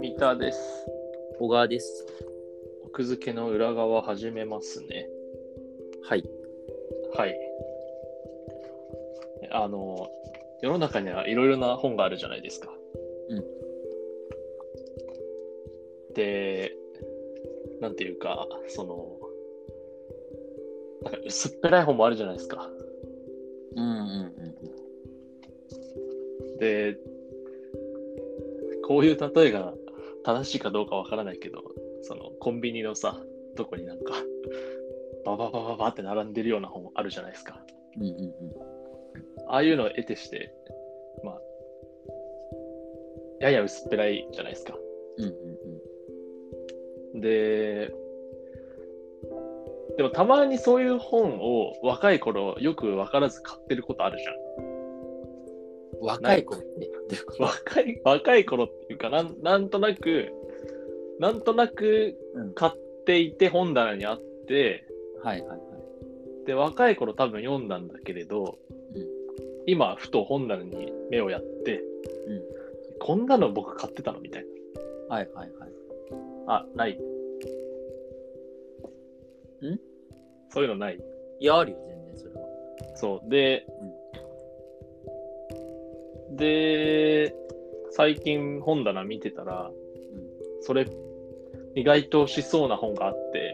三田です。小川です。奥付けの裏側始めますね。はい。はい。あの、世の中にはいろいろな本があるじゃないですか。うん。で、なんていうか、その、なんか薄っぺらい本もあるじゃないですか。うんうんうんで、こういう例えが正しいかどうかわからないけど、そのコンビニのさ、とこになんか、バババババって並んでるような本あるじゃないですか。うん。うんうんうん。ああいうのを得てして、まあ、やや薄っぺらいじゃないですか。うんうんうん。で、でもたまにそういう本を若い頃よく分からず買ってることあるじゃん。若い子って若い、若い頃っていうかなん、なんとなく、なんとなくうん買っていて本棚にあって、はいはいはい。で、若い頃多分読んだんだけれど、うん今、ふと本棚に目をやって、うんこんなの僕買ってたのみたいな。はいはいはい。あ、ない。ん？そういうのない。いや、あるよ、全然それは。そう。で、で、最近本棚見てたら、それ、意外としそうな本があって、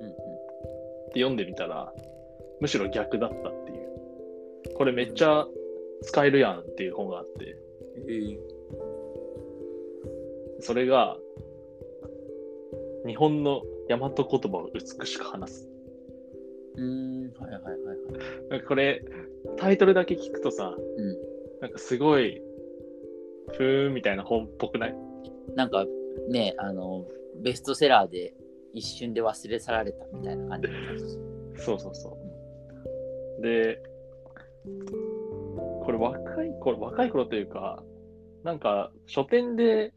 うんうん。で読んでみたら、むしろ逆だったっていう。これめっちゃ使えるやんっていう本があって、えそれが、日本の大和言葉を美しく話す。うーん、はいはいはいはい。これ、タイトルだけ聞くとさ、うん。なんかすごい、ふーんみたいな本っぽくない？なんかね、あの、ベストセラーで一瞬で忘れ去られたみたいな感じそうそうそう。で、これ若い頃、若い頃というか、なんか書店で、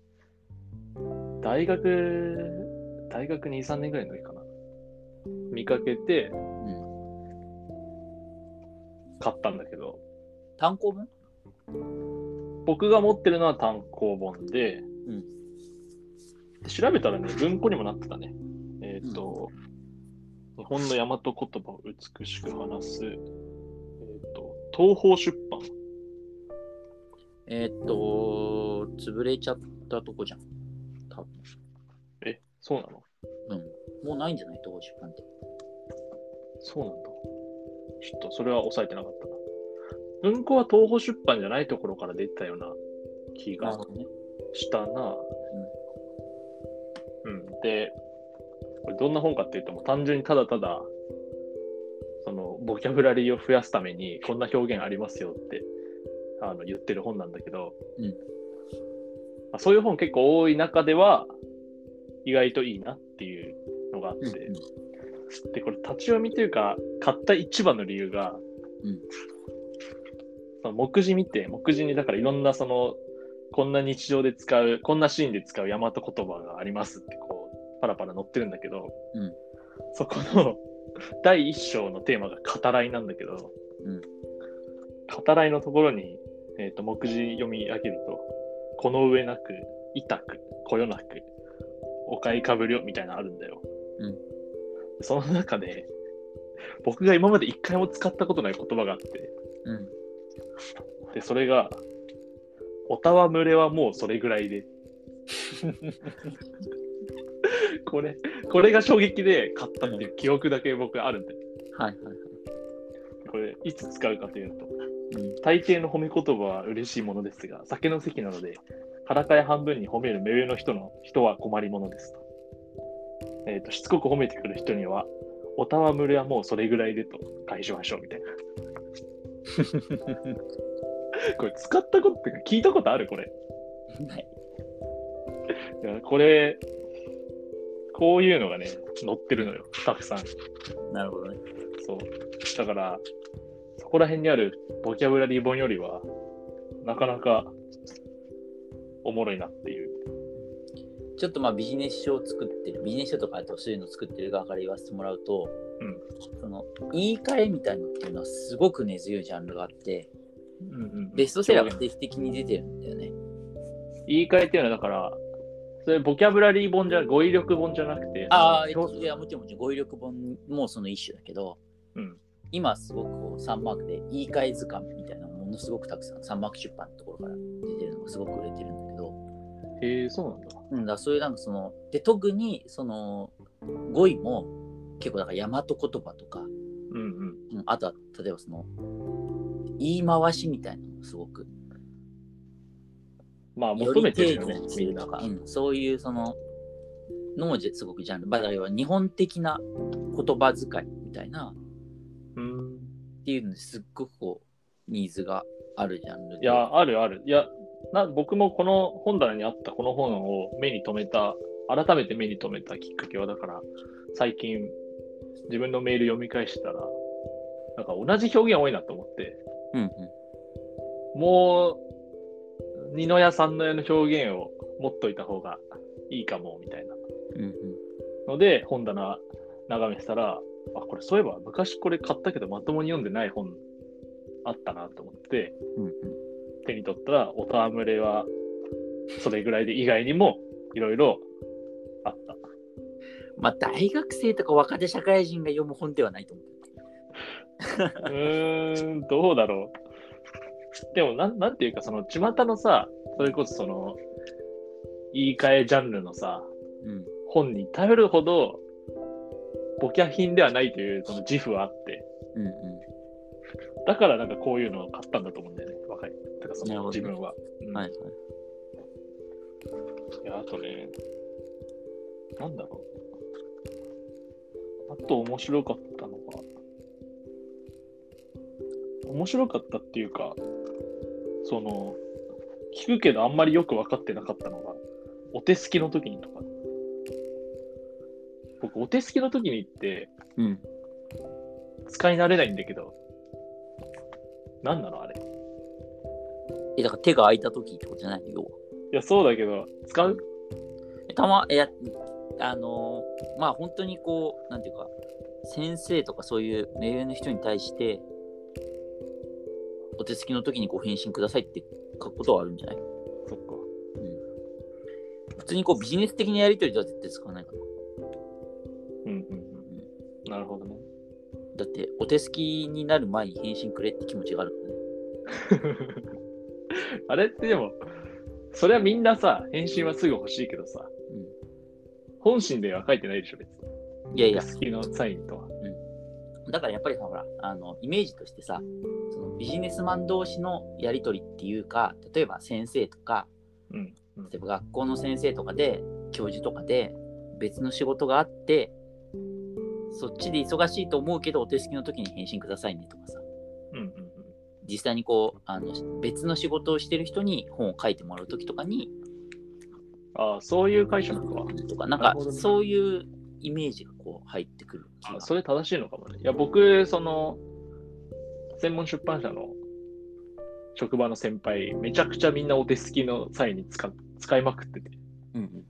大学、大学2、3年ぐらいの時かな。見かけてうん。買ったんだけど、単行本？僕が持ってるのは単行本で、うん。で調べたらね、文庫にもなってたね。えっ、と、日本の大和言葉を美しく話す、えっ、と、東方出版。えーっと、潰れちゃったとこじゃん。多分。え、そうなの？うん。もうないんじゃない？東宝出版って。そうなんだ。ちょっとそれは抑えてなかったな。文庫は東宝出版じゃないところから出てたような気がなるほどね。したな。うん。で、これどん。な本かっていうと、もう単純にただただ、その、ボキャブラリーを増やすために、こん。な表現ありますよって、あの、言ってる本なん。だけど、うん。まそういう本結構多い中では、意外といいなっていうのがあって、うん。で、これ立ち読みというか、買った一番の理由が、うん。その目次見て、目次にだからいろんなその、こんな日常で使う、こんなシーンで使う大和言葉がありますってこう、パラパラ載ってるんだけど、うんそこの第一章のテーマが語らいなんだけど、うん語らいのところに、えっ、と、目次読み上げると、この上なく、痛く、こよなく、お買いかぶりょみたいなのあるんだよ。うんその中で、僕が今まで一回も使ったことない言葉があって、うん。で、それが、おたわむれはもうそれぐらいで。これ、これが衝撃で買ったっていう記憶だけ僕あるんで、はいはいはい。これ、いつ使うかというと、うん。大抵の褒め言葉は嬉しいものですが、酒の席なので、裸や半分に褒める目上の人の人は困りものですと。えっ、と、しつこく褒めてくる人には、おたわむれはもうそれぐらいでと返しましょうみたいな。これ使ったことってか聞いたことあるこれ。ない。いやこれ、こういうのがね、載ってるのよ。たくさん。なるほどね。そう。だから、そこら辺にあるボキャブラリー本よりは、なかなかおもろいなっていう。ちょっとまあビジネス書を作ってる、ビジネス書とかあとそういうのを作ってる側から言わせてもらうと、うん。その言い換えみたいのっていうのはすごく根強いジャンルがあって、うんうんベストセラーが定期的に出てるんだよね。言い換えっていうのはだから、それボキャブラリー本じゃ、語彙力本じゃなくて、ああ、いや、もちろんもちろん語彙力本もその一種だけど、うん。今すごくこう3マークで言い換え図鑑みたいなのものすごくたくさん3マーク出版のところから出てるのがすごく売れてるんだへえ、そうなんだ。うん、だそういうなんかその、で、特にその語彙も結構だから大和言葉とか、うんうん。うん、あとは例えばその言い回しみたいなのもすごくまあ、よ求りめてるよねみんなうん、そういうそののもじすごくジャンル、まあ、だから日本的な言葉遣いみたいなうん。っていうのですっごくこうニーズがあるジャンルで。いや、あるある。いや、な僕もこの本棚にあったこの本を目に留めた、改めて目に留めたきっかけは、だから、最近、自分のメール読み返したら、なんか同じ表現多いなと思って、うんうん。もう、二の矢三の矢の表現を持っといた方がいいかも、みたいなうんうん。ので、本棚眺めてたら、あ、これそういえば昔これ買ったけどまともに読んでない本あったなと思って、うんうん。手に取ったら、おたわむれはそれぐらいで以外にもいろいろあった。まあ大学生とか若手社会人が読む本ではないと思う。うーん、どうだろう。でもなん、なんていうか、その、巷のさ、それこそその、言い換えジャンルのさ、うん。本に頼るほど、ボキャ品ではないというその自負はあって、うんうだからなんかこういうのを買ったんだと思うんだよね、その自分は。うんん。はいはい。いや、あとね、なんだろう。あと面白かったのが、面白かったっていうか、その、聞くけどあんまりよく分かってなかったのが、お手すきの時にとか。僕、お手すきの時にってうん。使い慣れないんだけど、なんなのあれ。いえ、だから手が空いた時ってことじゃない？のよ。や、そうだけど、使う？たま、いや、あのーまあ本当にこう、なんていうか、先生とかそういう目上の人に対して、お手つきの時にご返信くださいって書くことはあるんじゃない？そっか。普通にこうビジネス的なやり取りでは絶対使わないかな。うんうんうん。なるほどね。だって、お手すきになる前に返信くれって気持ちがあるからね。あれってでも、それはみんなさ、返信はすぐ欲しいけどさ、本心では書いてないでしょ、別に。いやいや、好きのサインとは。だからやっぱりさ、ほら、あの、イメージとしてさ、そのビジネスマン同士のやり取りっていうか、例えば先生とか、うん。うん。例えば学校の先生とかで、教授とかで、別の仕事があって、そっちで忙しいと思うけど、お手すきの時に返信くださいねとかさ、うんうん実際にこう、あの別の仕事をしてる人に本を書いてもらう時とかに、ああ、そういう解釈か。とか、なんかね。そういうイメージがこう入ってくるあそれ正しいのかもね。いや、僕、その、専門出版社の職場の先輩、めちゃくちゃみんなお手すきの際に使使いまくってて、うんうん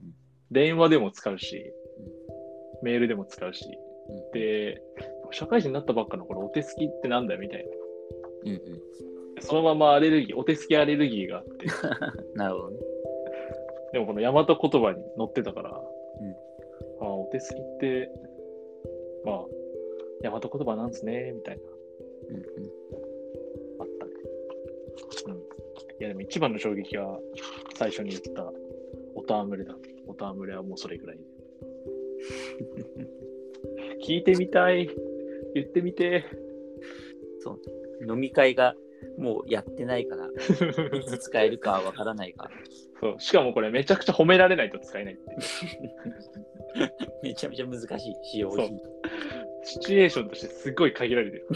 電話でも使うし、メールでも使うし、うん。で、社会人になったばっかの頃、お手すきってなんだよみたいな。うんうんそのままアレルギー、お手すきアレルギーがあって、うん。なるほどね。でもこの大和言葉に載ってたから、うんああ、お手すきって、まあ、大和言葉なんですね、みたいな、うんうんあったね。うん。いや、でも一番の衝撃は、最初に言った、おたわむれだ。おたわむれはもうそれぐらいで。聞いてみたい。言ってみて。飲み会がもうやってないから、いつ使えるかはわからないから、そうしかもこれめちゃくちゃ褒められないと使えないっていう。めちゃめちゃ難しい、使用頻度。シチュエーションとしてすっごい限られてる。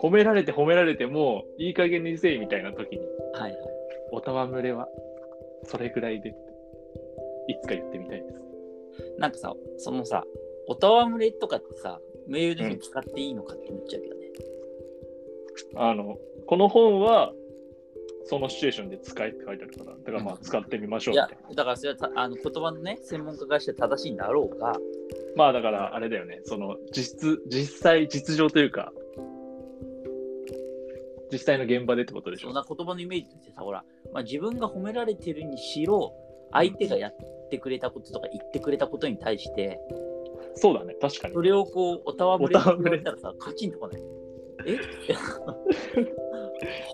褒められて褒められてもいい加減にせいみたいな時に、はいはい。おたわむれはそれぐらいでいつか言ってみたいです。なんかさ、そのさ、おたわむれとかってさ、メールで使っていいのかって思っちゃうけどね。あの、この本はそのシチュエーションで使えって書いてあるから、だからまあ使ってみましょういやだからそれはたあの言葉のね、専門家がして正しいんだろうが、まあだからあれだよね、その実、実際、実情というか、実際の現場でってことでしょ。そん。な言葉のイメージとしてさ、ほら、まあ、自分が褒められてるにしろ、相手がやってくれたこととか言ってくれたことに対して、そうだね、確かに。そ。れをこう、おたわむれたらさ、カチンとかない？え？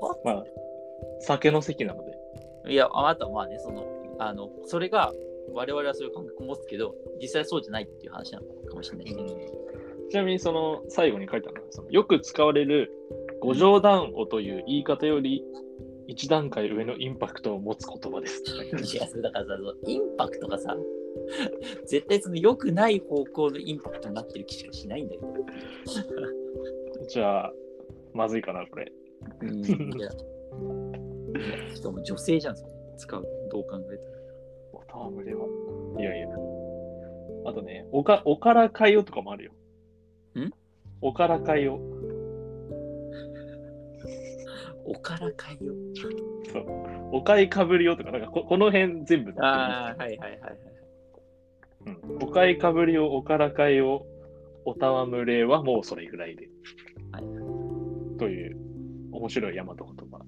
は？まあ、酒の席なので。いや、あなたはまあね、その、あの、それが、我々はそういう感覚を持つけど、実際そうじゃないっていう話なのかもしれないしね。ちなみにその最後に書いてあるのはそのよく使われる五条談語という言い方より一段階上のインパクトを持つ言葉です いや、それだからさ、インパクトがさ、絶対その良くない方向のインパクトになってる気しかしないんだよ。じゃあ、まずいかな、これ。うん、しかも女性じゃん、使う。どう考えたら。お戯れは。いやいや。あとね、おか、おからかよとかもあるよ。ん？おからかよ。おからかいよ。そう。おかいかぶりよとか、なんかここの辺全部ああ、はいはいはいはい。うん。おかいかぶりよ、おからかよ、おたわむれはもうそれぐらいで。という面白い大和言葉。